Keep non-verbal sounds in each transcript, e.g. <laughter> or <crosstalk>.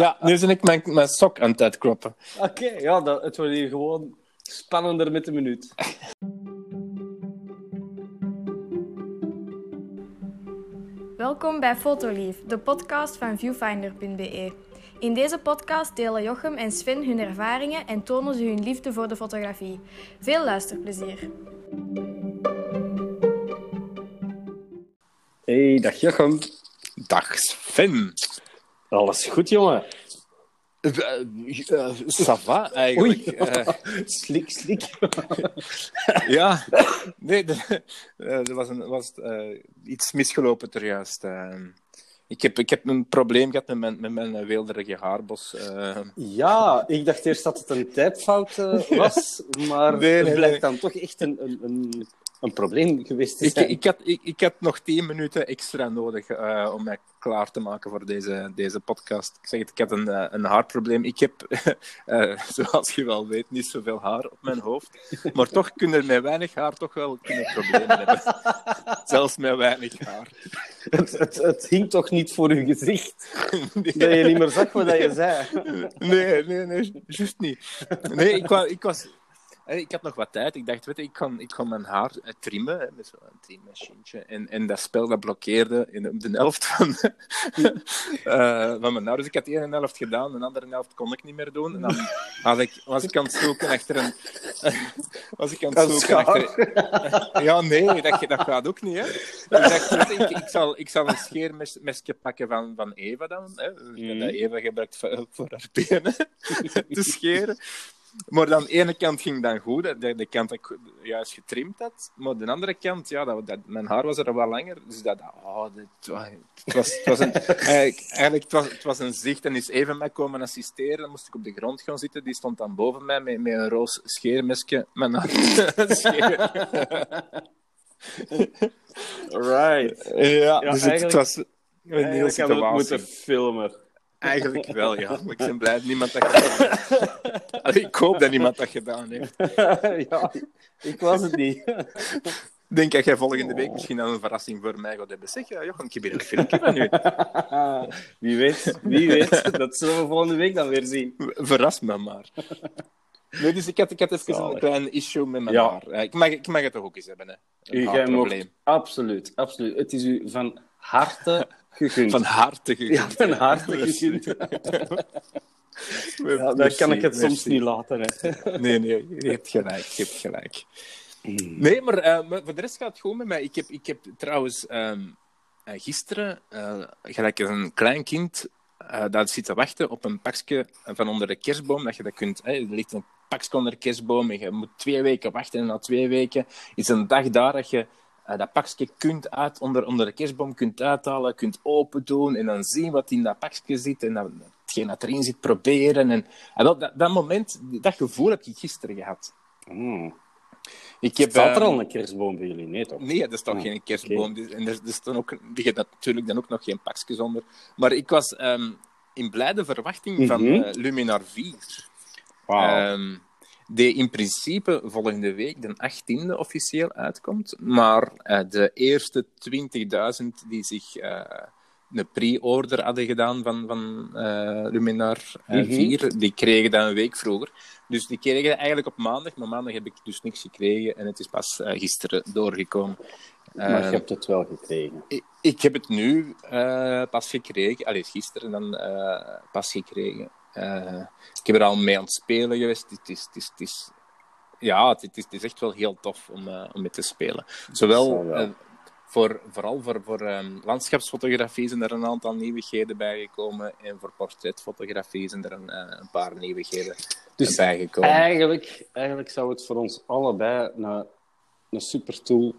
Ja, nu ben ik mijn, mijn sok aan het uitkloppen. Oké, ja, dat, het wordt hier gewoon spannender met de minuut. Welkom bij Fotolief, de podcast van viewfinder.be. In deze podcast delen Jochem en Sven hun ervaringen en tonen ze hun liefde voor de fotografie. Veel luisterplezier. Hey, dag Jochem. Dag Sven. Alles goed, jongen? Uh, uh, ça va, eigenlijk. Uh, <laughs> slik, slik. <laughs> ja, nee, er was, een, was iets misgelopen er juist. ik, heb, ik heb een probleem gehad met mijn, met mijn weelderige haarbos. Ja, ik dacht eerst dat het een tijdfout was, <laughs> maar nee, nee, het blijkt dan toch echt een, een, een een probleem geweest zijn. Ik, ik, had, ik, ik had nog tien minuten extra nodig uh, om mij klaar te maken voor deze, deze podcast. Ik zeg het, ik had een, uh, een haarprobleem. Ik heb, uh, <laughs> zoals je wel weet, niet zoveel haar op mijn hoofd. Maar toch kunnen met weinig haar toch wel kunnen problemen hebben. <laughs> Zelfs met weinig haar. Het, het, het hing toch niet voor uw gezicht? <laughs> Nee. Dat je niet meer zag wat je zei? Nee, nee, nee, juist niet. Nee, ik was... Ik was ik had nog wat tijd. Ik dacht, weet je, ik kan, ik kan mijn haar trimmen met zo'n trimmachine. En, en dat spel dat blokkeerde in de, de helft van, uh, <laughs> van mijn haar. Dus ik had de ene helft gedaan, de andere helft kon ik niet meer doen. En dan had ik, was ik aan het zoeken achter een... <laughs> was ik aan het zoeken achter... <laughs> ja, nee, dat, dat gaat ook niet. Hè. Dus ik dacht, ik, ik, zal, ik zal een scheermesje pakken van, van Eva dan. Hè. Mm. Dat Eva gebruikt voor, voor haar benen te scheren. Maar dan de ene kant ging dan goed, de, de kant dat ik juist getrimd had. Maar de andere kant, ja, dat, dat, mijn haar was er wat langer. Dus dat, oh, het, was, het was een, <laughs> eigenlijk, eigenlijk het was, het was een zicht. En is even mij komen assisteren. Dan moest ik op de grond gaan zitten. Die stond dan boven mij met, met een roos scheermesje. Mijn haar <laughs> Right. Ja, dus het, was een heel situatie. moeten filmen. Eigenlijk wel, ja. <laughs> Maar ik ben blij dat niemand dat gedaan heeft. ik hoop dat niemand dat gedaan heeft. <laughs> ja, ik was het niet. <laughs> Denk dat jij volgende week misschien dan een verrassing voor mij gaat hebben. Zeg, ja, Jochem, ik heb hier een filmpje van u. wie weet, wie weet. Dat zullen we volgende week dan weer zien. Verras me maar. Nee, dus ik had, ik had even een klein issue met mijn ja. haar. Ik mag, ik mag het toch ook eens hebben, hè. Een u, probleem. Absoluut, absoluut. Het is u van harte gegund. Van harte gegund. Ja, van harte gegund. <laughs> ja, dan kan ik het soms niet laten. Hè. <laughs> nee, nee, je hebt gelijk. Je hebt gelijk. Hmm. Nee, maar, uh, maar, voor de rest gaat het goed met mij. Ik heb, ik heb trouwens um, uh, gisteren, uh, gelijk een klein kind, dat zit te wachten op een pakje van onder de kerstboom, dat je dat kunt... er ligt een pakje onder de kerstboom en je moet twee weken wachten en na twee weken is een dag daar dat je uh, dat pakje kunt uit, onder, onder de kerstboom kunt uithalen, kunt open doen en dan zien wat in dat pakje zit en dan, hetgeen dat erin zit proberen. En, en dat, dat, moment, dat gevoel heb ik gisteren gehad. Mm. Ik heb, Staat er al een kerstboom bij jullie? Nee, toch? Nee, er staat oh, geen kerstboom. Okay. En er, er staan ook, natuurlijk dan ook nog geen pakjes onder. Maar ik was um, in blijde verwachting mm -hmm. van uh, Luminar 4. Wow. Um, die in principe volgende week de 18e officieel uitkomt. Maar uh, de eerste 20.000 die zich uh, een pre-order hadden gedaan van, van uh, Luminar 4, mm -hmm. die kregen dat een week vroeger. Dus die kregen dat eigenlijk op maandag, maar maandag heb ik dus niks gekregen en het is pas gisteren doorgekomen. Maar je hebt het wel gekregen? Ik, ik heb het nu pas gekregen, allee, gisteren dan pas gekregen. Uh, ik heb er al mee aan het spelen geweest. Het is, het is, het is, ja, het is, het is echt wel heel tof om, uh, om mee te spelen. Zowel uh, voor, vooral voor, voor um, landschapsfotografie zijn er een aantal nieuwigheden bijgekomen. En voor portretfotografie zijn er een, een paar nieuwigheden dus bijgekomen. Eigenlijk, eigenlijk zou het voor ons allebei een, een super tool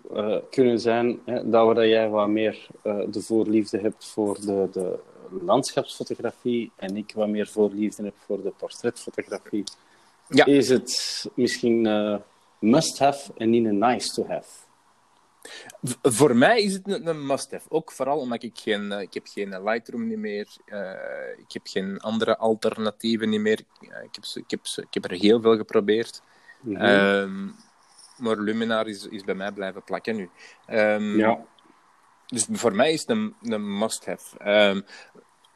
kunnen zijn. Hè, dat, we, dat jij wat meer de voorliefde hebt voor de, de landschapsfotografie en ik wat meer voorliefde heb voor de portretfotografie, ja. is het misschien uh, must-have en niet een nice-to-have. Voor mij is het een, must-have. Ook vooral omdat ik geen, ik heb geen Lightroom niet meer. Uh, ik heb geen andere alternatieven niet meer. ik, heb, ik, heb, ik heb er heel veel geprobeerd. Mm -hmm. um, maar Luminar is, is bij mij blijven plakken nu. Um, ja. Dus voor mij is het een, een must-have. Um,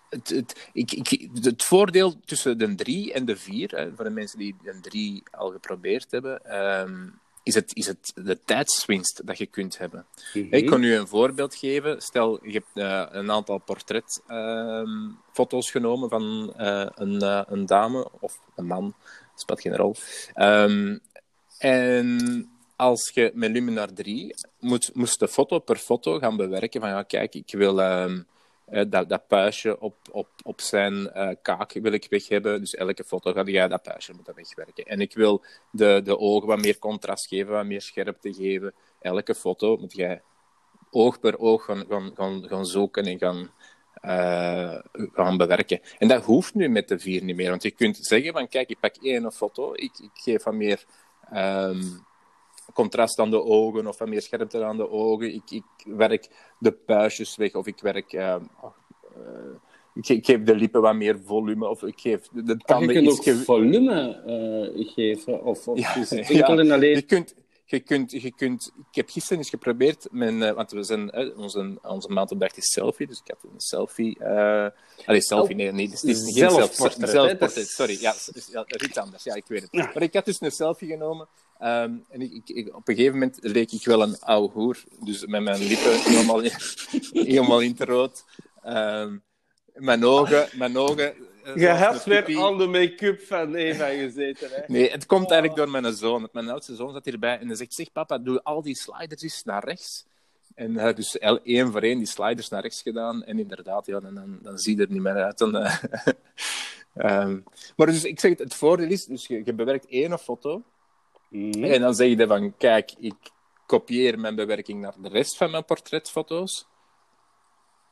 het, het, ik, ik, het voordeel tussen de 3 en de 4, voor de mensen die de 3 al geprobeerd hebben, ehm, is, het, is het de tijdswinst dat je kunt hebben. Mhm. Ik kan u een voorbeeld geven. Stel, je hebt eh, een aantal portretfoto's genomen van eh, een, eh, een dame of een man, speelt geen rol. Ehm, en als je met Luminar 3 moet, moest de foto per foto gaan bewerken van ja, kijk, ik wil ehm, eh, dat, dat puistje op, op, op zijn eh, kaak wil ik weg hebben. Dus elke foto ga jij dat puistje moeten wegwerken. En ik wil de, de ogen wat meer contrast geven, wat meer scherpte geven. Elke foto moet jij oog per oog gaan, gaan, gaan, gaan zoeken en gaan, eh, gaan bewerken. En dat hoeft nu met de vier niet meer. Want je kunt zeggen van kijk, ik pak één foto, ik, ik geef wat meer ehm, contrast aan de ogen of wat meer scherpte aan de ogen. Ik, ik werk de puistjes weg of ik werk... ehm, eh, ik, geef de lippen wat meer volume of ik geef de, de Ah, je tanden kunt iets... ook ge- volume eh, geven, of, of Ja, is het <laughs> ja. enkel en alleen... Je kunt, je kunt, je kunt, ik heb gisteren eens geprobeerd, mijn, eh, want we zijn, eh, onze, onze maandopdracht is selfie, dus ik had een selfie. eh allee, selfie, nee, nee, het is niet geen Zelfportret? Zelfportret, Dat is- sorry. Ja, ja, iets anders, ja, ik weet het. Ja. Maar ik had dus een selfie genomen ehm, en ik, ik, ik- op een gegeven moment leek ik wel een oude hoer, dus met mijn lippen helemaal, in- <laughs> helemaal in het rood. Ehm, mijn ogen, mijn ogen... eh, Je hebt weer pipi. aan de make-up van Eva gezeten. Hè? Nee, het komt eigenlijk door mijn zoon. Mijn oudste zoon zat hierbij en hij zegt: Zeg papa, doe al die sliders eens naar rechts. En hij had dus één voor één die sliders naar rechts gedaan. En inderdaad, ja, dan, dan, dan zie je er niet meer uit. Dan, eh, <laughs> ehm, maar dus ik zeg het, het voordeel is: dus je, je bewerkt één foto. Mhm. En dan zeg je van: Kijk, ik kopieer mijn bewerking naar de rest van mijn portretfoto's.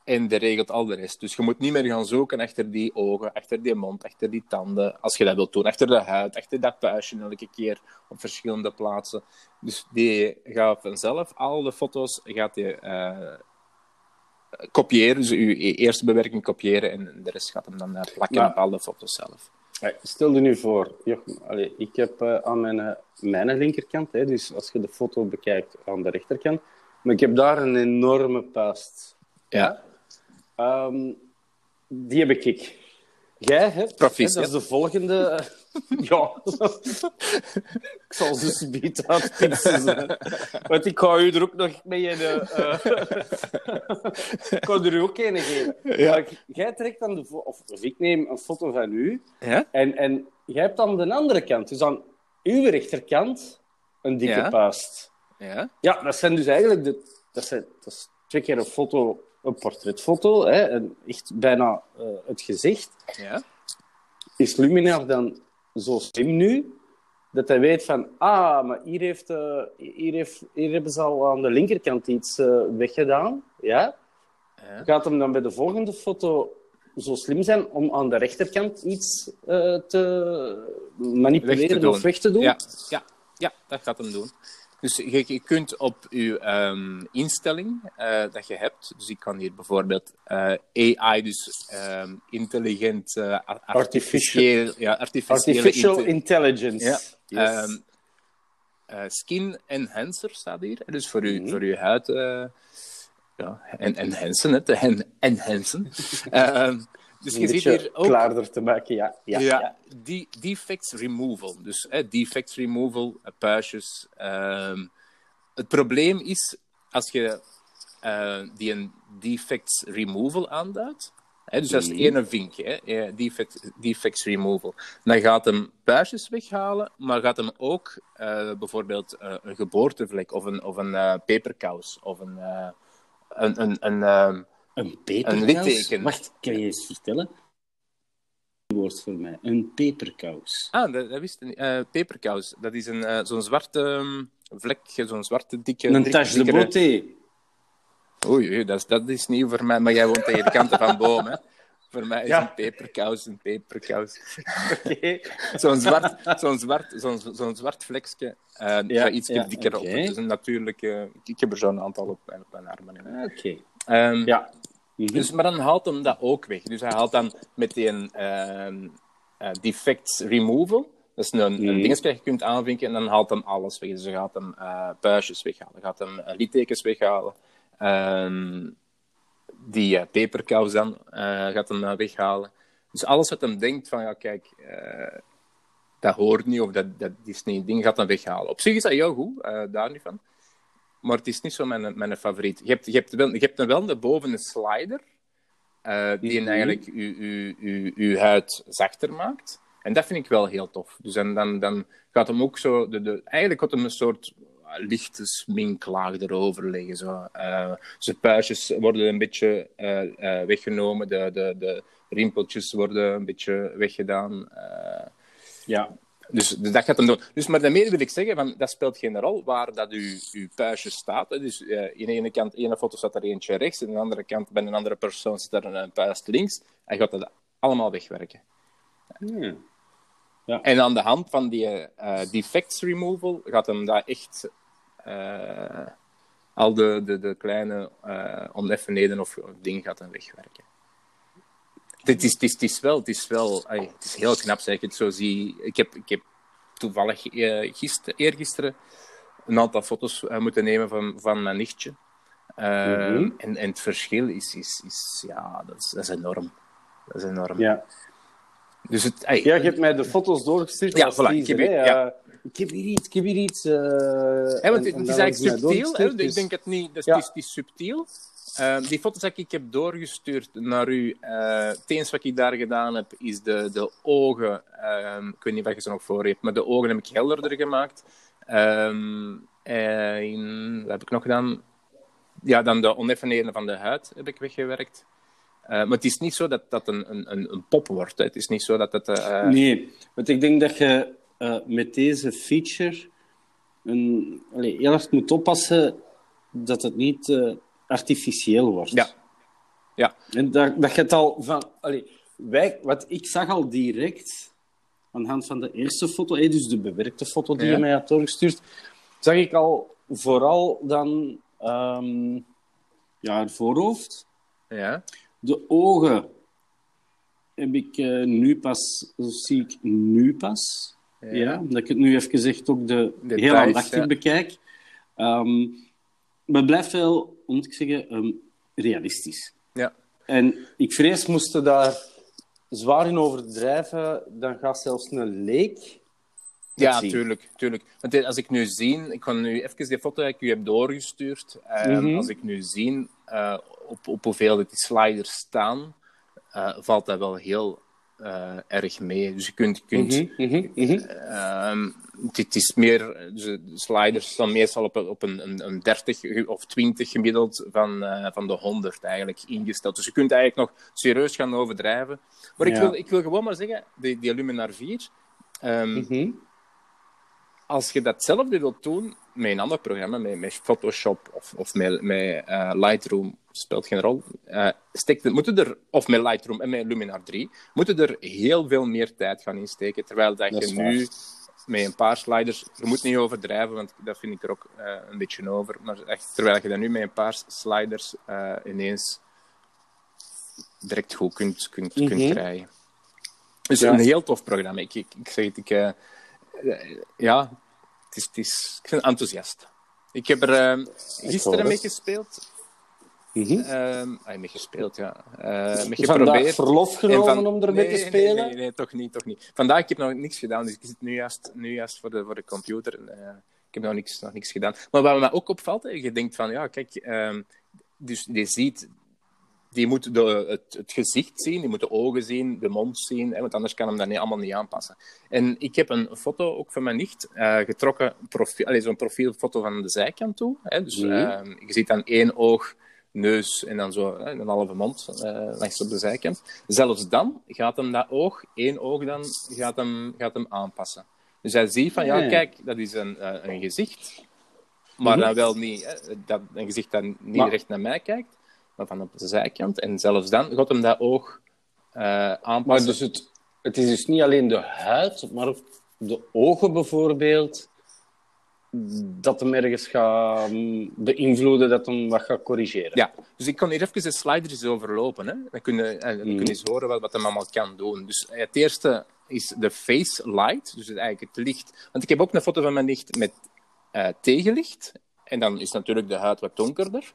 En de regelt al de rest. Dus je moet niet meer gaan zoeken achter die ogen, achter die mond, achter die tanden. Als je dat wilt doen, achter de huid, achter dat puistje elke keer op verschillende plaatsen. Dus die gaat vanzelf, al de foto's gaat die eh, kopiëren. Dus je eerste bewerking kopiëren en de rest gaat hem dan eh, plakken Maar- op alle foto's zelf. Stel je nu voor, Jochem, ik heb eh, aan mijn, eh, mijn linkerkant, hè, dus als je de foto bekijkt aan de rechterkant, maar ik heb daar een enorme puist. Ja, Ehm, die heb ik. Jij hebt, Proficiat. dat is de volgende. <laughs> ja, <laughs> ik zal ze subiet uitpitsen. Want ik ga u er ook nog mee in. eh, eh, <laughs> ik kan er u ook een geven. Maar jij trekt dan de of, of ik neem een foto van u ja? en, en jij hebt aan de andere kant, dus aan uw rechterkant, een dikke Ja. puist. ja. Ja, dat zijn dus eigenlijk de, dat, zijn, dat is twee keer een foto, een portretfoto, hè, en echt bijna eh, het gezicht. ja. Is Luminar dan zo slim nu dat hij weet van, ah, maar hier, heeft, eh, hier, heeft, hier hebben ze al aan de linkerkant iets eh, weggedaan. Ja? Ja. Gaat hem dan bij de volgende foto zo slim zijn om aan de rechterkant iets te manipuleren Weg te doen. of weg te doen? Ja, ja, ja, dat gaat hem doen. Dus je, je kunt op je ehm, instelling eh, dat je hebt, dus ik kan hier bijvoorbeeld eh, AI, dus ehm, intelligent, eh, artificieel, ja, Artificial inte- intelligence. ja, Yes. ehm, eh, skin enhancer staat hier, dus voor je, Mhm. voor je huid. ja, en enhancen, hè, te en, enhancen. <laughs> Dus je ziet hier ook klaarder te maken, ja. ja, ja, ja. Die, defects removal. Dus hè, defects removal, eh, puistjes. ehm, het probleem is, als je eh, die een defects removal aanduidt, hè, dus dat is het Mhm. ene vinkje, hè, eh, defect, defects removal, dan gaat hem puistjes weghalen, maar gaat hem ook bijvoorbeeld een geboortevlek of een, of een peperkous of een, een, een, een, ehm, Een peperkous? Een litteken. Wacht, kan je eens vertellen? Een woord voor mij. Een peperkous. Ah, dat, dat wist ik niet. Eh, peperkous, dat is een, eh, zo'n zwarte ehm, vlek, zo'n zwarte dikke... Een tache de beauté. Oei, oei, dat is, dat is nieuw voor mij, maar jij woont tegen de kanten van boom, hè. Voor mij is Ja. een peperkous een peperkous. <laughs> Oké. Zo'n zwart, zo'n zwart, zo'n, zo'n zwart vlekje, eh Ja, iets ja, dikker op. oké. Het is een natuurlijke... Ik heb er zo'n aantal op, mijn- op mijn armen. Oké. Ehm, Ja. Mhm. Dus, maar dan haalt hem dat ook weg. Dus hij haalt dan met die ehm eh, defects removal. Dat is een, een Mhm. dingetje dat je kunt aanvinken en dan haalt hem alles weg. Dus hij gaat hem eh puistjes weghalen, gaat hem eh, littekens weghalen. Ehm, die uh, peperkous dan gaat hem weghalen. Dus alles wat hem denkt van, ja, kijk, dat hoort niet of dat, dat is niet ding, gaat hem weghalen. Op zich is dat heel goed, daar niet van. Maar het is niet zo mijn, mijn favoriet. Je hebt, je hebt, wel, je hebt wel de boven een slider, die mm eigenlijk je huid zachter maakt. En dat vind ik wel heel tof. Dus en dan, dan gaat hem ook zo... De, de, eigenlijk gaat hem een soort lichte sminklaag erover leggen. Zo. Uh, zijn puistjes worden een beetje uh, uh, weggenomen. De, de, de rimpeltjes worden een beetje weggedaan. ja. Dus dat gaat hem doen. Dus, maar daarmee wil ik zeggen, van, dat speelt geen rol waar dat uw, uw puistje staat. Dus in de ene kant, ene foto staat er eentje rechts, en aan de andere kant, bij een andere persoon, staat er een puist links. Hij gaat dat allemaal wegwerken. Hmm. Ja. En aan de hand van die uh, defects removal gaat hem daar echt uh, al de, de, de kleine uh, oneffenheden of dingen gaat hem wegwerken. Het is, het is, het is wel, het is wel het is heel knap zeg ik het zo zie. Ik heb, ik heb toevallig gister, eergisteren een aantal foto's moeten nemen van, van mijn nichtje. Mm -hmm. en, en het verschil is, is, is ja, dat is, dat is enorm. Dat is enorm. Ja. Dus het, ja, je hebt mij de foto's doorgestuurd. Ja, voilà. ik, heb, ja. ik heb hier iets, ik heb hier iets. Uh, ja, want het, is eigenlijk subtiel. Hè? Dus... Ik denk het niet, dus ja. het, is, het is subtiel. Uh, die foto's die ik heb doorgestuurd naar u, uh, het enige wat ik daar gedaan heb, is de, de ogen. Uh, ik weet niet of je ze nog voor hebt, maar de ogen heb ik helderder gemaakt. Um, en wat heb ik nog gedaan? Ja, dan de oneffenheden van de huid heb ik weggewerkt. Uh, maar het is niet zo dat dat een, een, een pop wordt. Het is niet zo dat het... Nee, want ik denk dat je met deze feature een, allez, moet oppassen dat het niet artificieel wordt. Ja. ja. En dat, dat je het al van... Allez, wij, wat ik zag al direct aan de hand van de eerste foto, dus de bewerkte foto die ja. je mij had doorgestuurd, zag ik al vooral dan um, ja, het voorhoofd. Ja. De ogen heb ik uh, nu pas, zie ik nu pas. Ja. ja. dat ik het nu even gezegd ook de, de heel aandachtig ja. bekijk. Um, maar het blijft wel, moet ik zeggen, um, realistisch. Ja. En ik vrees, moesten daar zwaar in overdrijven, dan gaat zelfs een leek. Ja, tuurlijk, tuurlijk. Want als ik nu zie, ik kan nu even die foto die ik u heb doorgestuurd. En mm -hmm. Als ik nu zie uh, op, op hoeveel die sliders staan, uh, valt dat wel heel uh, erg mee. Dus je kunt. kunt mm -hmm, mm -hmm. Het, is meer. Dus de sliders staan meestal op, op een, een, een 30 of 20 gemiddeld van, uh, van de 100 eigenlijk ingesteld. Dus je kunt eigenlijk nog serieus gaan overdrijven. Maar ja. ik, wil, ik wil gewoon maar zeggen, die, die Luminar 4. Um, als je datzelfde wilt doen met een ander programma, met, met Photoshop of, of met, met uh, Lightroom, speelt geen rol. Uh, steekt het, moeten er, of met Lightroom en met Luminar 3, moeten er heel veel meer tijd gaan insteken. Terwijl dat, dat je nu met een paar sliders, je moet niet overdrijven, want dat vind ik er ook uh, een beetje over. Maar echt, terwijl je dat nu met een paar sliders ineens direct goed kunt, kunt, mm -hmm. kunt krijgen. Dus ja. een heel tof programma. Ik, ik, ik zeg het, ik ja, het is, het is, ik ben enthousiast. Ik heb er gisteren mee gespeeld. Mm -hmm. mee gespeeld, ja. Uh, mee geprobeerd. verlof genomen van... om ermee nee, te spelen? Nee, nee, nee, toch niet, toch niet. Vandaag heb ik nog niks gedaan, dus ik zit nu juist, nu juist voor, de, voor de computer. Uh, ik heb nog niks, nog niks gedaan. Maar wat me ook opvalt, je denkt van, ja, kijk, uh, dus je ziet die moet de, het, het, gezicht zien, die moet de ogen zien, de mond zien, hè, want anders kan hem dat niet, allemaal niet aanpassen. En ik heb een foto ook van mijn nicht uh, getrokken, profiel, zo'n profielfoto van de zijkant toe. Hè, dus mm uh, je ziet dan één oog, neus en dan zo een halve mond uh, langs op de zijkant. Zelfs dan gaat hem dat oog, één oog dan, gaat hem, gaat hem aanpassen. Dus hij ziet van, ja, kijk, dat is een, een gezicht, maar dan wel niet, hè, dat, een gezicht dat niet maar... recht naar mij kijkt maar van op de zijkant. En zelfs dan gaat hem dat oog uh, aanpassen. Maar dus het, het is dus niet alleen de huid, maar ook de ogen bijvoorbeeld, dat hem ergens gaat mm, beïnvloeden, dat hem wat gaat corrigeren. Ja, dus ik kan hier even de sliders overlopen. Hè. Dan kun je, kun je eens horen wat, wat hem allemaal kan doen. Dus het eerste is de face light, dus het, eigenlijk het licht. Want ik heb ook een foto van mijn nicht met uh, tegenlicht. En dan is natuurlijk de huid wat donkerder.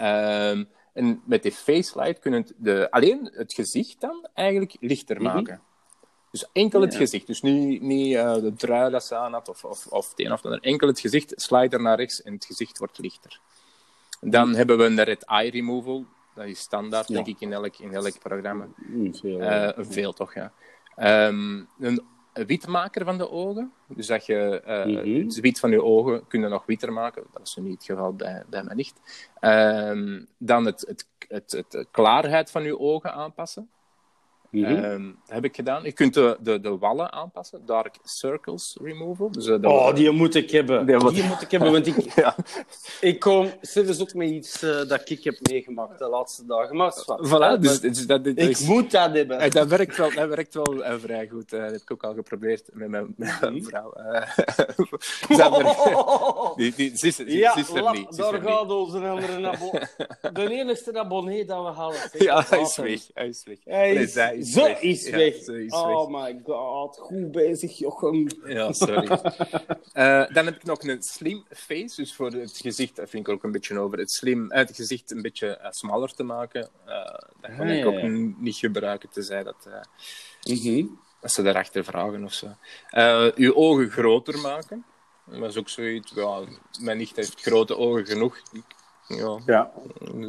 Um, En met die facelight kunnen het de, alleen het gezicht dan eigenlijk lichter maken. Dus enkel het Ja. gezicht. Dus niet, niet eh, de trui dat ze aan had of, of, of het een of ander. Enkel het gezicht, slider naar rechts en het gezicht wordt lichter. Dan hebben we een red eye removal. Dat is standaard, Ja. denk ik, in elk, in elk programma. Mm, veel, Eh, veel toch, ja. Ehm, een witmaker van de ogen. Dus dat je Mhm. het wit van je ogen kunnen nog witter maken. Dat is nu niet het geval bij, bij mijn nicht. Ehm, dan het, het, het, het, de klaarheid van je ogen aanpassen. Mhm. Ehm, heb ik gedaan. Je kunt de, de, de wallen aanpassen. Dark circles removal. Dus, de- Oh, die moet ik hebben. Die Die moet- ik hebben, want ik, <laughs> Ja, ik kom zelfs ook met iets eh, dat ik heb meegemaakt de laatste dagen. Maar zwart. voilà. Dus, dus dat, ik is- moet dat hebben. Eh, dat werkt wel, dat werkt wel vrij goed. Dat heb ik ook al geprobeerd met mijn, met mijn vrouw. <laughs> Dat werkt- <laughs> die, die, ze, ja, er lap, niet. Daar gaat onze andere abonnee. De enigste abonnee dat we halen. Ja, hij is weg. Hij is weg. Hij is, is zo weg. is Ja, weg. ze is oh my god, goed bezig, Jochem. Ja, sorry. <laughs> Eh, dan heb ik nog een slim face. Dus voor het gezicht, dat vind ik ook een beetje over. Het slim, eh, het gezicht een beetje eh, smaller te maken. Dat kan Ah, ik ook n- niet gebruiken, tenzij dat, eh, Mhm. dat ze daarachter vragen of zo. Uw ogen groter maken. Dat is ook zoiets. Ja, mijn nicht heeft grote ogen genoeg. Ja, Ja.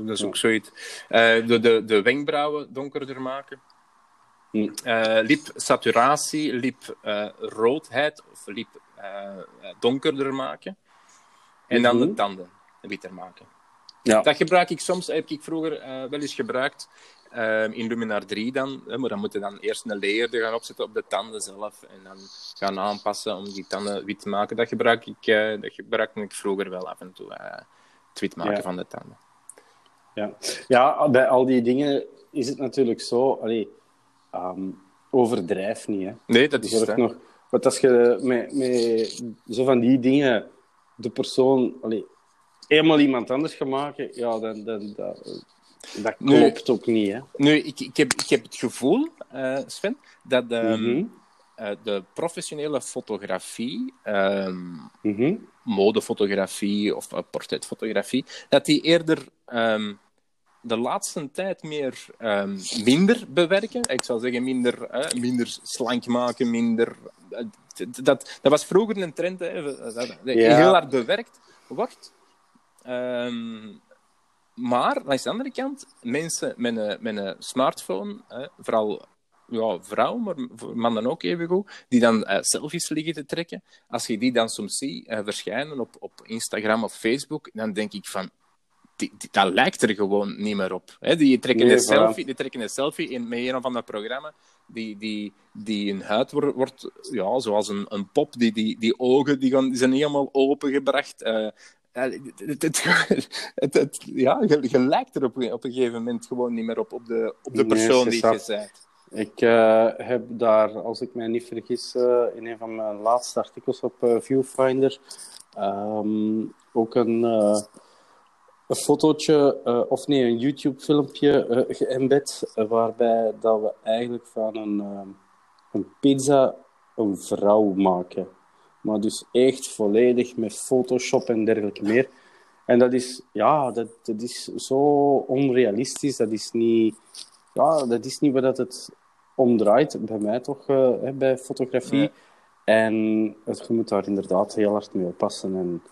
dat is ook zoiets. De, de, de wenkbrauwen donkerder maken. Hm. Eh, lipsaturatie, liproodheid of lip eh, donkerder maken. En dan Mhm. de tanden witter maken. Ja. Dat gebruik ik soms, heb ik vroeger eh, wel eens gebruikt. eh, in Luminar 3 dan, hè, maar dan moet je dan eerst een layer gaan opzetten op de tanden zelf en dan gaan aanpassen om die tanden wit te maken. Dat gebruik ik, eh, dat gebruikte ik vroeger wel af en toe, eh, het wit maken Ja. van de tanden. Ja. ja, bij al die dingen is het natuurlijk zo. Allee, ehm, overdrijf niet. Hè. Nee, dat is het. nog. Want als je met, met zo van die dingen de persoon allee, helemaal iemand anders gaat maken, ja, dan, dan, dat, klopt ook niet. Hè. Nu, ik, ik, heb, ik heb het gevoel, eh, Sven, dat ehm, Mhm. eh, de professionele fotografie, ehm, Mhm. modefotografie of eh, portretfotografie, dat die eerder ehm, de laatste tijd meer ehm, minder bewerken. Ik zou zeggen minder, minder slank maken, minder... eh, dat, dat was vroeger een trend, hè, dat, dat Ja. heel hard bewerkt wordt. Ehm, maar langs de andere kant, mensen met een, met een smartphone, hè, vooral ja, vrouwen, maar voor mannen ook even goed, die dan eh, selfies liggen te trekken. Als je die dan soms ziet eh, verschijnen op, op Instagram of Facebook, dan denk ik van, die, die- dat lijkt er gewoon niet meer op. Hè? Die, trekken Nee, een selfie, die trekken een selfie in, met een of ander programma, die, die, die hun huid wordt, wordt ja, zoals een, een pop, die, die, die ogen die, gaan, die zijn helemaal opengebracht. eh, het, het, het, het- ja, je, je lijkt er op, op een gegeven moment gewoon niet meer op, op de, op de persoon die je bent. Ik eh, heb daar, als ik mij niet vergis, in een van mijn laatste artikels op Viewfinder ehm, ook een, een fotootje, eh, of nee, een YouTube-filmpje eh geëmbed, eh, waarbij dat we eigenlijk van een, een pizza een vrouw maken. Maar dus echt volledig met Photoshop en dergelijke meer. En dat is, ja, dat, dat is zo onrealistisch. Dat is niet, ja, dat is niet waar dat het om draait, bij mij toch, hè, bij fotografie. Nee. En het, je moet daar inderdaad heel hard mee oppassen. En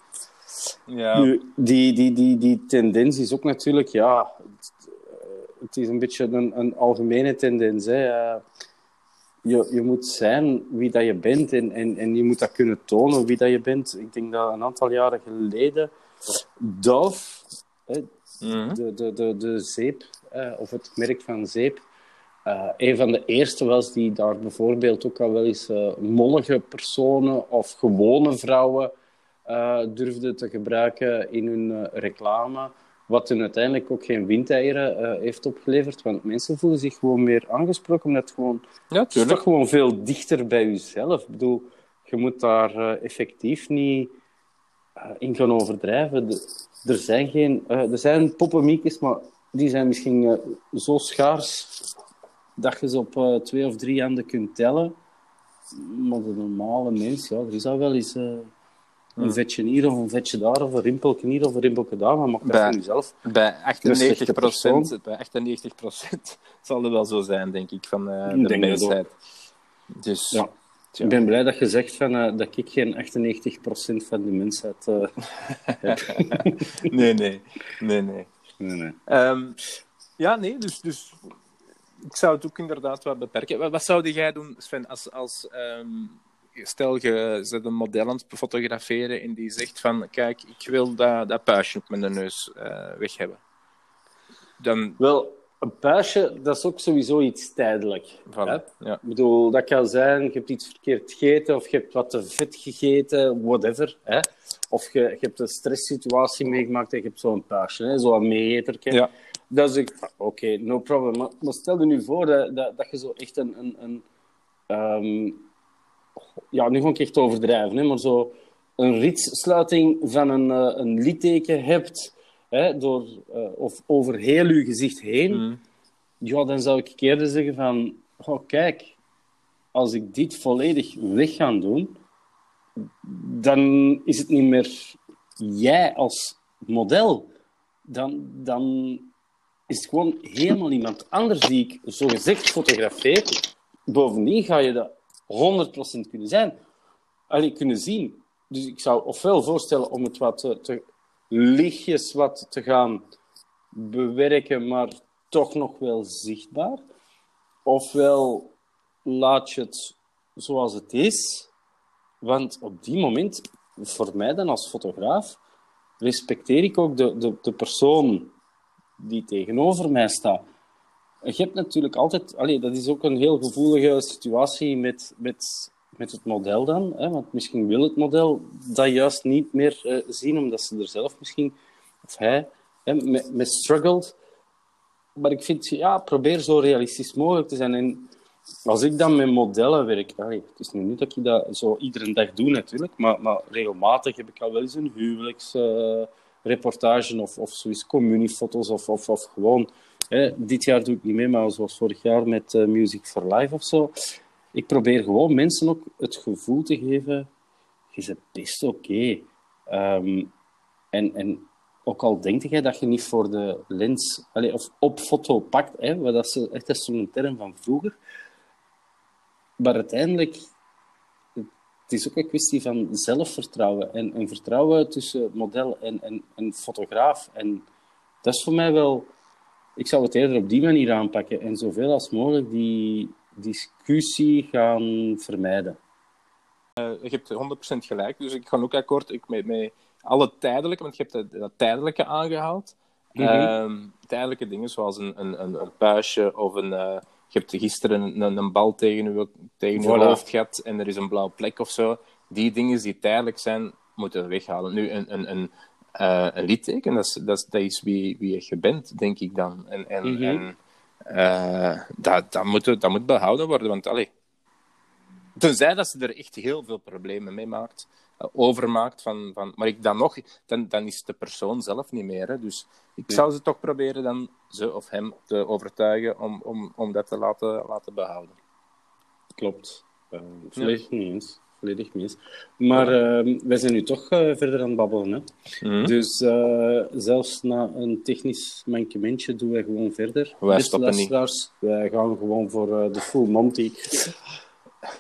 Ja. nu, die, die, die, die tendens is ook natuurlijk, ja, het, is een beetje een, een algemene tendens. Hè. Eh, Je, je moet zijn wie dat je bent en, en, en je moet dat kunnen tonen wie dat je bent. Ik denk dat een aantal jaren geleden Dove, hè, Mhm. de, de, de, de zeep, eh, of het merk van zeep, eh, een van de eerste was die daar bijvoorbeeld ook al wel eens eh, mollige personen of gewone vrouwen eh durfde te gebruiken in hun eh, reclame. Wat hun uiteindelijk ook geen windeieren eh, heeft opgeleverd. Want mensen voelen zich gewoon meer aangesproken. Omdat het gewoon, Ja, het is toch gewoon veel dichter bij jezelf. Ik bedoel, je moet daar effectief niet in gaan overdrijven. Er zijn geen... er zijn poppenmiekjes, maar die zijn misschien zo schaars dat je ze op twee of drie handen kunt tellen. Maar de normale mens, ja, er is al wel eens... een vetje hier of een vetje daar, of een rimpelje hier of een rimpelje daar, maar maak dat Bij- jezelf. Bij 98 persoon. bij 98% <laughs> zal het wel zo zijn, denk ik, van eh, de denk mensheid. Dus Ja. Ik ben blij dat je zegt van, eh, dat ik geen 98% van de mensheid eh, <laughs> heb. nee, nee, nee, nee. nee, nee. Ehm, ja, nee, dus, dus ik zou het ook inderdaad wat beperken. Wat, wat zou jij doen, Sven, als, als ehm, stel je zet een model aan het fotograferen en die zegt van, kijk, ik wil dat, dat puistje op mijn neus eh, weg hebben. Dan, Wel, een puistje, dat is ook sowieso iets tijdelijk. voilà, ja. Ik bedoel, dat kan zijn, je hebt iets verkeerd gegeten, of je hebt wat te vet gegeten, whatever. Hè? Of je, je hebt een stresssituatie meegemaakt en je hebt zo'n puistje, zo'n meegeterke. Ja. Dat is ik, oké, no problem. Maar, maar stel je nu voor dat, dat, dat je zo echt een... een, een ehm, ja, nu ga ik echt overdrijven, hè, maar zo een ritsluiting van een, eh, een litteken hebt, hè, door, eh, of over heel je gezicht heen, Mm. ja, dan zou ik eerder zeggen van, oh, kijk, als ik dit volledig weg ga doen, dan is het niet meer jij als model. Dan, dan is het gewoon helemaal iemand anders die ik zogezegd fotografeer. Bovendien ga je dat 100% kunnen zijn. Allee, kunnen zien. Dus ik zou ofwel voorstellen om het wat te, te lichtjes wat te gaan bewerken, maar toch nog wel zichtbaar. Ofwel laat je het zoals het is. Want op die moment, voor mij dan als fotograaf, respecteer ik ook de, de, de persoon die tegenover mij staat. Je hebt natuurlijk altijd... Allee, dat is ook een heel gevoelige situatie met, met, met het model dan. Hè? Want misschien wil het model dat juist niet meer eh, zien, omdat ze er zelf misschien... Of hij hè, met, met. Maar ik vind, ja, probeer zo realistisch mogelijk te zijn. En als ik dan met modellen werk... Het is nu niet dat ik dat zo iedere dag doe, natuurlijk. Maar, maar regelmatig heb ik al wel eens een huwelijksreportage of, of zoiets communiefoto's of, of, of gewoon... Dit jaar doe ik niet mee, maar zoals vorig jaar met eh, Music for Life of zo. Ik probeer gewoon mensen ook het gevoel te geven... Je bent best oké. Ehm, en, en ook al denk jij dat je niet voor de lens allee, of op foto pakt, hè, wat dat is echt zo'n term van vroeger. Maar uiteindelijk, het is ook een kwestie van zelfvertrouwen en, en vertrouwen tussen model en, en, en fotograaf. En dat is voor mij wel, ik zou het eerder op die manier aanpakken en zoveel als mogelijk die discussie gaan vermijden. je hebt 100% gelijk, dus ik ga ook akkoord ik, met, met alle tijdelijke, want je hebt dat, dat tijdelijke aangehaald. Mhm. Ehm, tijdelijke dingen zoals een, een, een, een puistje of een. eh, je hebt gisteren een, een, een bal tegen je, tegen Voilà. hoofd gehad en er is een blauwe plek of zo. Die dingen die tijdelijk zijn, moeten we weghalen. Nu, een, een, een, eh, een litteken, dat is, dat is, dat is wie, wie je bent, denk ik dan. En, en, Mhm. en eh, dat, dat, moet, dat moet behouden worden, want allee, Tenzij dat ze er echt heel veel problemen mee maakt, eh, overmaakt. Van, van, maar ik dan nog, dan, dan is de persoon zelf niet meer. Hè. Dus ik zou ze toch proberen dan, ze of hem, te overtuigen om, om, om dat te laten, laten behouden. Klopt. Uh, volledig niet eens. Volledig niet eens. Maar uh, wij zijn nu toch uh, verder aan het babbelen. Hè? Mhm. Dus uh, zelfs na een technisch mankementje doen wij gewoon verder. Wij stoppen niet. Wij gaan gewoon voor uh, de full Monty. <laughs>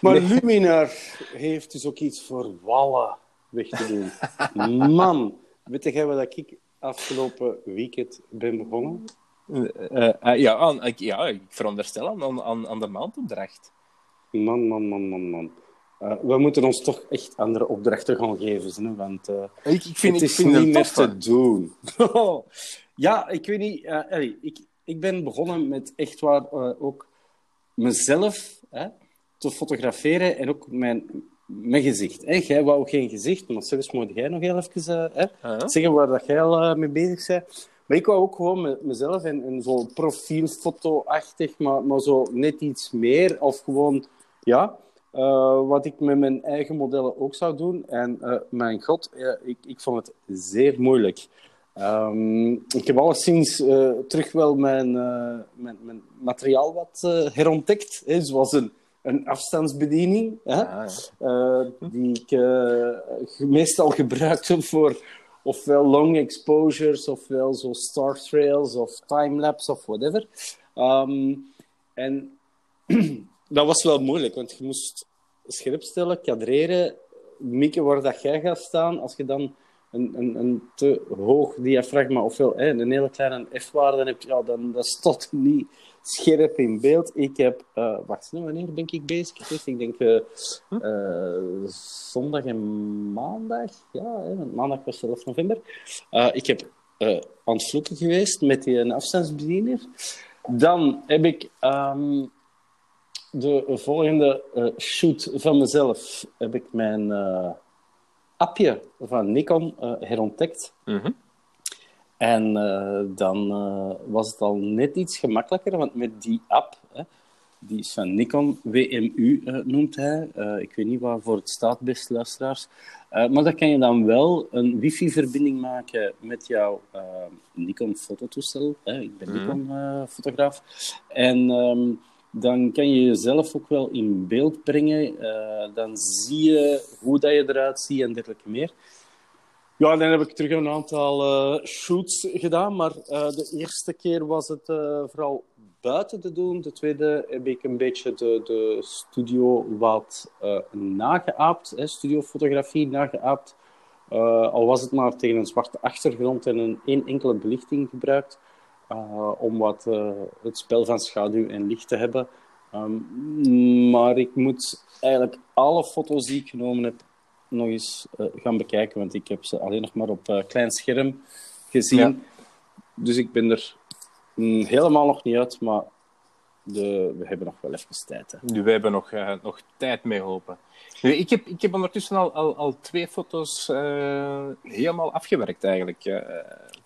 Maar Luminar heeft dus ook iets voor wallen weg te doen. <laughs> Man, weet jij wat ik afgelopen weekend ben begonnen? Eh, eh, ja, aan, ik, ja, ik veronderstel aan, aan, aan de maandopdracht. Man, man, man, man, man. Uh, we moeten ons toch echt andere opdrachten gaan geven, hè, want uh, ik, ik vind, het ik is vind niet het meer te doen. <laughs> <laughs> ja, ik weet niet. Uh, allee, ik, ik ben begonnen met echt waar uh, ook mezelf hè, te fotograferen en ook mijn, mijn gezicht. Hè. Jij wou geen gezicht, maar zelfs moet jij nog heel even hè, Uh-huh. zeggen waar dat jij al mee bezig bent. Maar ik wou ook gewoon met mezelf en, en zo profielfoto-achtig, maar, maar zo net iets meer. Of gewoon, ja, uh, wat ik met mijn eigen modellen ook zou doen. En uh, mijn god, uh, ik, ik vond het zeer moeilijk. Um, ik heb alleszins terug wel mijn, mijn, mijn materiaal wat herontdekt. Hè, zoals een, een afstandsbediening, hè, Ah, eh, die ik eh, meestal gebruik heb <laughs> voor ofwel long exposures, ofwel zo star trails of timelapse of whatever. Ehm, en <clears throat> dat was wel moeilijk, want je moest scherp stellen, kadreren, mikken waar dat jij gaat staan. Als je dan een, een, een te hoog diafragma, ofwel hè, een hele kleine F-waarde hebt, ja, dan dat staat niet scherp in beeld. Ik heb, eh, wacht, nou, wanneer ben ik bezig geweest? Ik denk eh, eh, zondag en maandag. Ja, hè, want maandag was 11 november. Ik heb aan het vloeken geweest met die een afstandsbediener. Dan heb ik ehm, de volgende eh, shoot van mezelf. Heb ik mijn eh, appje van Nikon eh, herontdekt. Mhm. En dan was het al net iets gemakkelijker, want met die app, hè, die is van Nikon, WMU noemt hij. Ik weet niet waarvoor het staat, beste luisteraars. Maar dan kan je dan wel een wifi-verbinding maken met jouw Nikon-fototoestel. Hè. Ik ben Mhm. Nikon-fotograaf. en ehm, dan kan je jezelf ook wel in beeld brengen. Eh, dan zie je hoe dat je eruit ziet en dergelijke meer. Ja, dan heb ik terug een aantal eh, shoots gedaan, maar eh, de eerste keer was het vooral buiten te doen. De tweede heb ik een beetje de, de studio wat nageaapt, hè, studiofotografie nageaapt. Al was het maar tegen een zwarte achtergrond en een één enkele belichting gebruikt, om wat eh, het spel van schaduw en licht te hebben. Ehm, maar ik moet eigenlijk alle foto's die ik genomen heb nog eens eh, gaan bekijken, want ik heb ze alleen nog maar op eh, klein scherm gezien. Ja. Dus ik ben er mm, helemaal nog niet uit, maar de, we hebben nog wel even tijd. Hè. Nu, we hebben nog, eh, nog tijd mee hopen. Nu, ik, heb, ik heb ondertussen al, al, al twee foto's eh, helemaal afgewerkt, eigenlijk.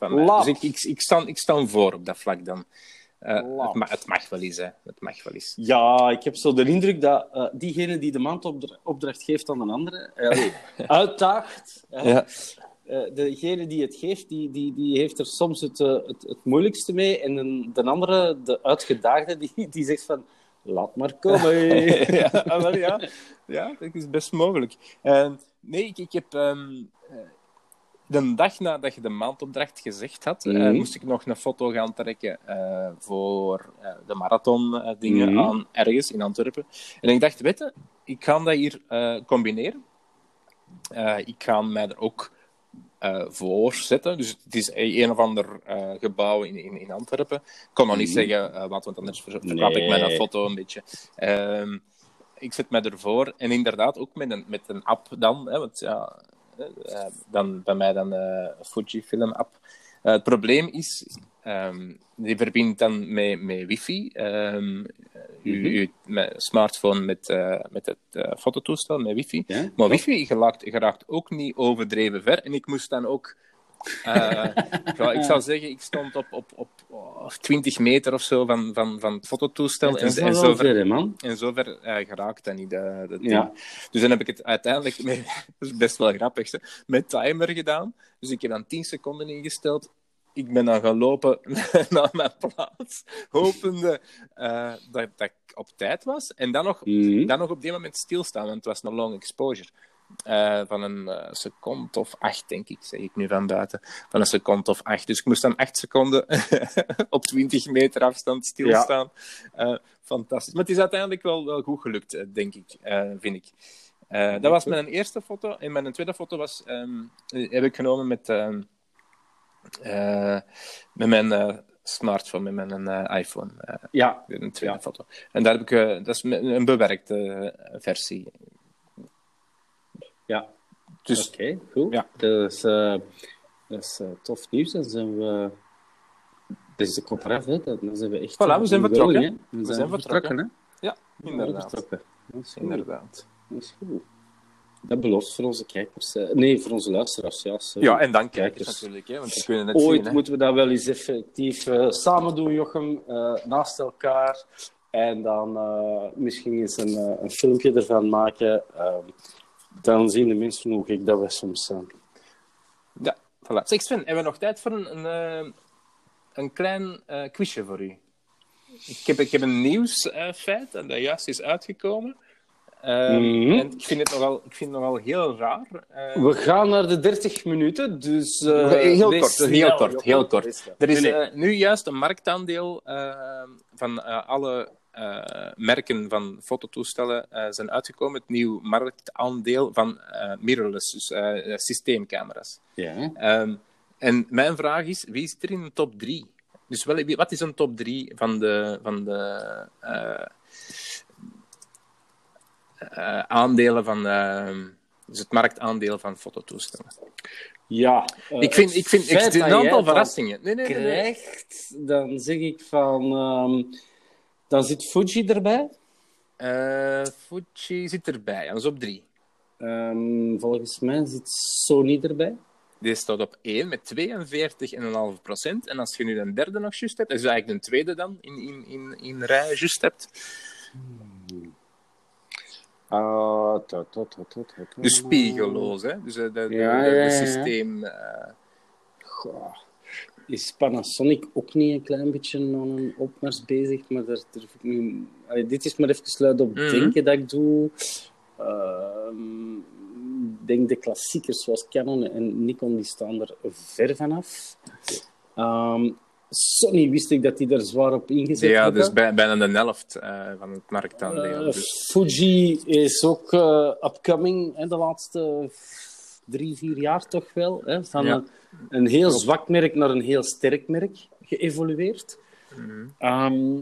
Van mij. Laat. Dus ik, ik, ik, sta, ik sta voor op dat vlak dan. Eh, het, ma- het mag wel eens, hè. Het mag wel eens. Ja, ik heb zo de indruk dat eh, diegene die de maandopdracht geeft aan een andere, allee, <laughs> uitdaagt. Ja. Degene die het geeft, die, die, die heeft er soms het, het, het moeilijkste mee. En de, de andere, de uitgedaagde, die, die zegt van... Laat maar komen. <laughs> ja, <laughs> wel, ja. ja, dat is best mogelijk. Nee, ik, ik heb... ehm, eh, de dag nadat je de maandopdracht gezegd had, eh, Mhm. moest ik nog een foto gaan trekken eh, voor eh, de marathon dingen Mhm. aan ergens in Antwerpen. En ik dacht, weet je, ik ga dat hier combineren. Ik ga mij er ook voor zetten. Dus het is een of ander gebouw in, in, in Antwerpen. Ik kon nog niet Mhm. zeggen wat, want anders ver- verklap ik mijn Nee. foto een beetje. Ehm, ik zet mij ervoor. En inderdaad, ook met een, met een app dan. Hè, want ja, dan, bij mij dan eh Fujifilm app. Eh, het probleem is, ehm, die verbindt dan met, met wifi. ehm uw, uw met smartphone met, eh, met het eh, fototoestel, met wifi. Ja? Maar wifi geraakt, geraakt ook niet overdreven ver. En ik moest dan ook... eh, ja, ik zou zeggen, ik stond op, op, op oh, 20 meter of zo van, van, van het fototoestel. En, en zover, ver, man. en zover eh, geraakt dat niet. De, dat ding. Ja. Dus dan heb ik het uiteindelijk, <laughs> met, dat is best wel grappig, hè, met timer gedaan. Dus ik heb dan 10 seconden ingesteld. Ik ben dan gaan lopen <laughs> naar mijn plaats, hopende eh, dat, dat ik op tijd was. En dan nog, Mhm. dan nog op die moment stilstaan, want het was een long exposure. Eh, van een eh, seconde of acht, denk ik, zeg ik nu van buiten. Van een seconde of acht. Dus ik moest dan acht seconden <laughs> op 20 meter afstand stilstaan. Eh, fantastisch. Maar het is uiteindelijk wel, wel goed gelukt, denk ik, vind ik. Dat was mijn eerste foto. En mijn tweede foto was, ehm, eh, heb ik genomen met, ehm, eh, met mijn smartphone, met mijn iPhone. Ja, een tweede Ja. foto. En daar heb ik, dat is een bewerkte versie. Ja. Dus Oké, goed. Ja. Dat is, eh, dat is eh, tof nieuws. Dan zijn we... Dit is de kop eraf, hè. Dan zijn we echt... Voilà, we zijn vertrokken. welling, hè. We, zijn vertrokken. hè. ja, We zijn inderdaad. vertrokken. Dat is inderdaad. Dat is goed. Dat belooft voor onze kijkers. Nee, voor onze luisteraars. Ja, sorry. Ja, en dan kijkers Kijkers. natuurlijk, hè, want kunnen het Ooit zien. Hè. moeten we dat wel eens effectief eh, samen doen, Jochem. naast elkaar. En dan misschien eens een, een filmpje ervan maken. Dan zien de mensen hoe gek dat we soms zijn. Ja, voilà. Zeg Sven, hebben we nog tijd voor een, een, eh, een klein eh, quizje voor u? ik, heb, ik heb een nieuwsfeit dat juist is uitgekomen. Ehm, Mhm. En ik vind het nogal, ik vind het nogal heel raar. eh, We gaan naar de 30 minuten, dus... eh, heel kort, snel, heel kort, heel kort. Er is nu juist een marktaandeel van eh, alle merken van fototoestellen eh, zijn uitgekomen. Het nieuw marktaandeel van eh, mirrorless, dus eh, systeemcamera's. Ja. Ehm, en mijn vraag is, wie zit er in de top 3? Dus wel, wat is een top 3 van de, van de eh, eh, aandelen van eh, dus het marktaandeel van fototoestellen? Ja, eh, ik vind, ik vind ik, een aantal verrassingen. Nee, nee, nee. nee. krijgt, dan zeg ik van... ehm, dan zit Fuji erbij. Eh, Fuji zit erbij, dat is op 3. Ehm, volgens mij zit Sony erbij. Die staat op 1 met 42,5%. En als je nu een derde nog juist hebt, dat is eigenlijk een tweede dan in, in, in, in rij juist hebt. Ta. Dus spiegelloos, hè? Dus eh, de, de, Ja, de- de ja, ja. systeem. eh, Goh. Is Panasonic ook niet een klein beetje aan een opmars bezig? Maar daar durf ik niet... Allee, dit is maar even luid op Mhm. denken dat ik doe. Ehm, Ik denk de klassiekers zoals Canon en Nikon, die staan er ver vanaf. Ehm, Sony wist ik dat die daar zwaar op ingezet ja, hebben. dus bij, bijna de helft eh, van het marktaandeel. Eh, dus. Fuji is ook eh, upcoming hè, de laatste drie, vier jaar toch wel. Hè, van Ja. een, een heel zwak merk naar een heel sterk merk geëvolueerd. Ehm,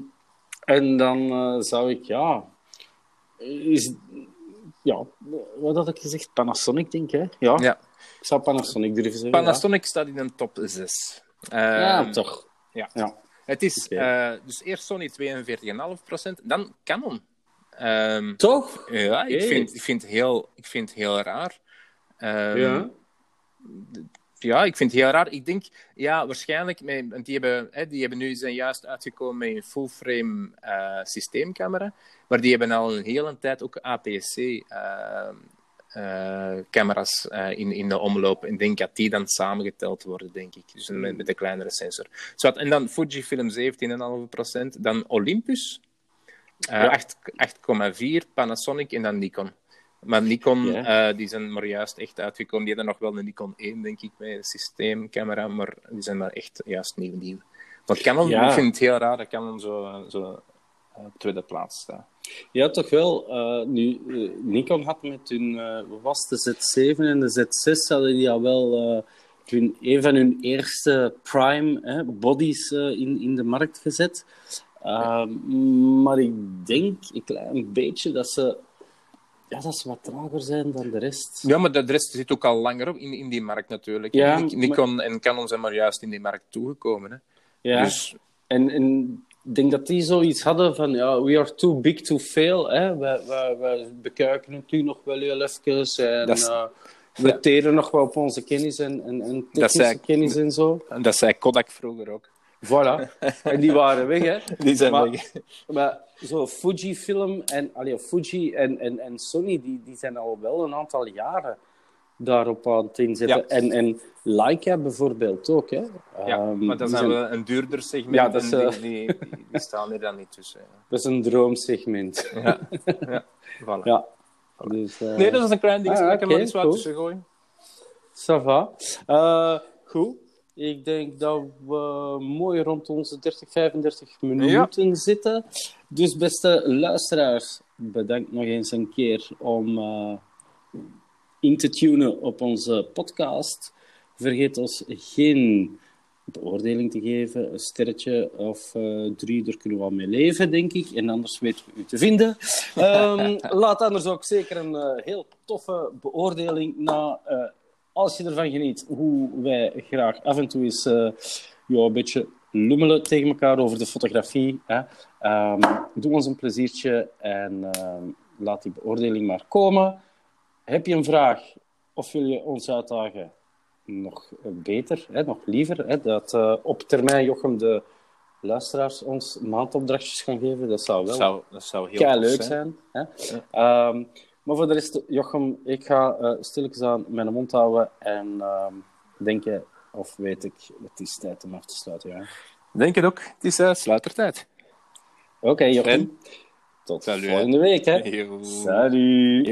en dan eh, zou ik, ja, is, ja, wat had ik gezegd? Panasonic, denk ik. Ja, Ja. ik zou Panasonic durven zeggen. Panasonic staat in een top 6. Ja, ja toch. ja. Ja. Het is eh, dus eerst Sony 42,5%, dan Canon. Ehm, Toch? ja, ik vind, ik, vind heel, ik vind het heel raar. Ehm, Ja. Ja, ik vind het heel raar. Ik denk, ja, waarschijnlijk, met, want die hebben, hè, die hebben nu zijn juist uitgekomen met een full-frame eh, systeemcamera, maar die hebben al een hele tijd ook APS-C-camera's eh, in, in de omloop. En ik denk dat die dan samengeteld worden, denk ik. Dus met, met een kleinere sensor. Zowat, en dan Fujifilm 17,5%, dan Olympus eh, Ja. 8 8,4, Panasonic en dan Nikon. Maar Nikon, eh, die zijn maar juist echt uitgekomen. Die hadden nog wel een Nikon 1, denk ik, een systeemcamera, maar die zijn maar echt juist nieuw nieuw. Maar Canon, Ja. ik vind het heel raar dat Canon zo, zo eh, op tweede plaats staat. Ja, toch wel. Eh, nu, Nikon had met hun, wat was de Z7 en de Z6, hadden die al wel hun, een van hun eerste prime hè, bodies in, in de markt gezet. Maar ik denk een klein beetje dat ze, ja, dat ze wat trager zijn dan de rest. Ja, maar de rest zit ook al langer op in, in die markt natuurlijk. Ja, Nik- maar- Nikon en Canon zijn maar juist in die markt toegekomen. Hè. Ja. Dus En, en ik denk dat die zoiets hadden van, ja, we are too big to fail. Hè? Wij, wij, wij bekijken het nu nog wel heel even. En, is- eh, we teren nog wel op onze kennis en, en, en technische zei- kennis en zo. en dat zei Kodak vroeger ook. Voilà. en die waren weg, hè. <laughs> Die zijn Maar- weg. Maar zo Fujifilm en, allee, Fuji en, en, en Sony, die, die zijn al wel een aantal jaren daarop aan het inzetten. Ja. En, en Leica bijvoorbeeld ook, hè. Ja, Ehm, maar dat die zijn een duurder segment. Ja, dat is, en eh, die, die, die, die <laughs> staan er dan niet tussen. Dat is een droomsegment. Ja, <laughs> ja. Voilà. Ja. Dus, eh, Nee, dat is een klein ding. Ah, ik er oké, maar eens wat cool. tussen gooien. Ça va. Eh, goed. Ik denk dat we mooi rond onze 30, 35 minuten zitten. Dus beste luisteraars, bedankt nog eens een keer om eh, in te tunen op onze podcast. Vergeet ons geen beoordeling te geven, een sterretje of eh, drie, daar kunnen we wel mee leven, denk ik. En anders weten we u te vinden. <laughs> Ehm, laat anders ook zeker een eh, heel toffe beoordeling na, als je ervan geniet, hoe wij graag af en toe eens eh, ja, een beetje lummelen tegen elkaar over de fotografie. Hè. Ehm, doe ons een pleziertje en ehm, laat die beoordeling maar komen. Heb je een vraag of wil je ons uitdagen? Nog beter, hè, nog liever, hè, dat eh, op termijn Jochem de luisteraars ons maandopdrachtjes gaan geven. Dat zou wel Dat zou, dat zou heel leuk zijn. hè. Ehm, maar voor de rest, Jochem, ik ga eh stilletjes aan mijn mond houden en ehm, denken, of weet ik, het is tijd om af te sluiten. Ja. Denk het ook. Het is uh, sluitertijd. Oké, Jochen. En? Tot Salut, volgende week, hè. Salut.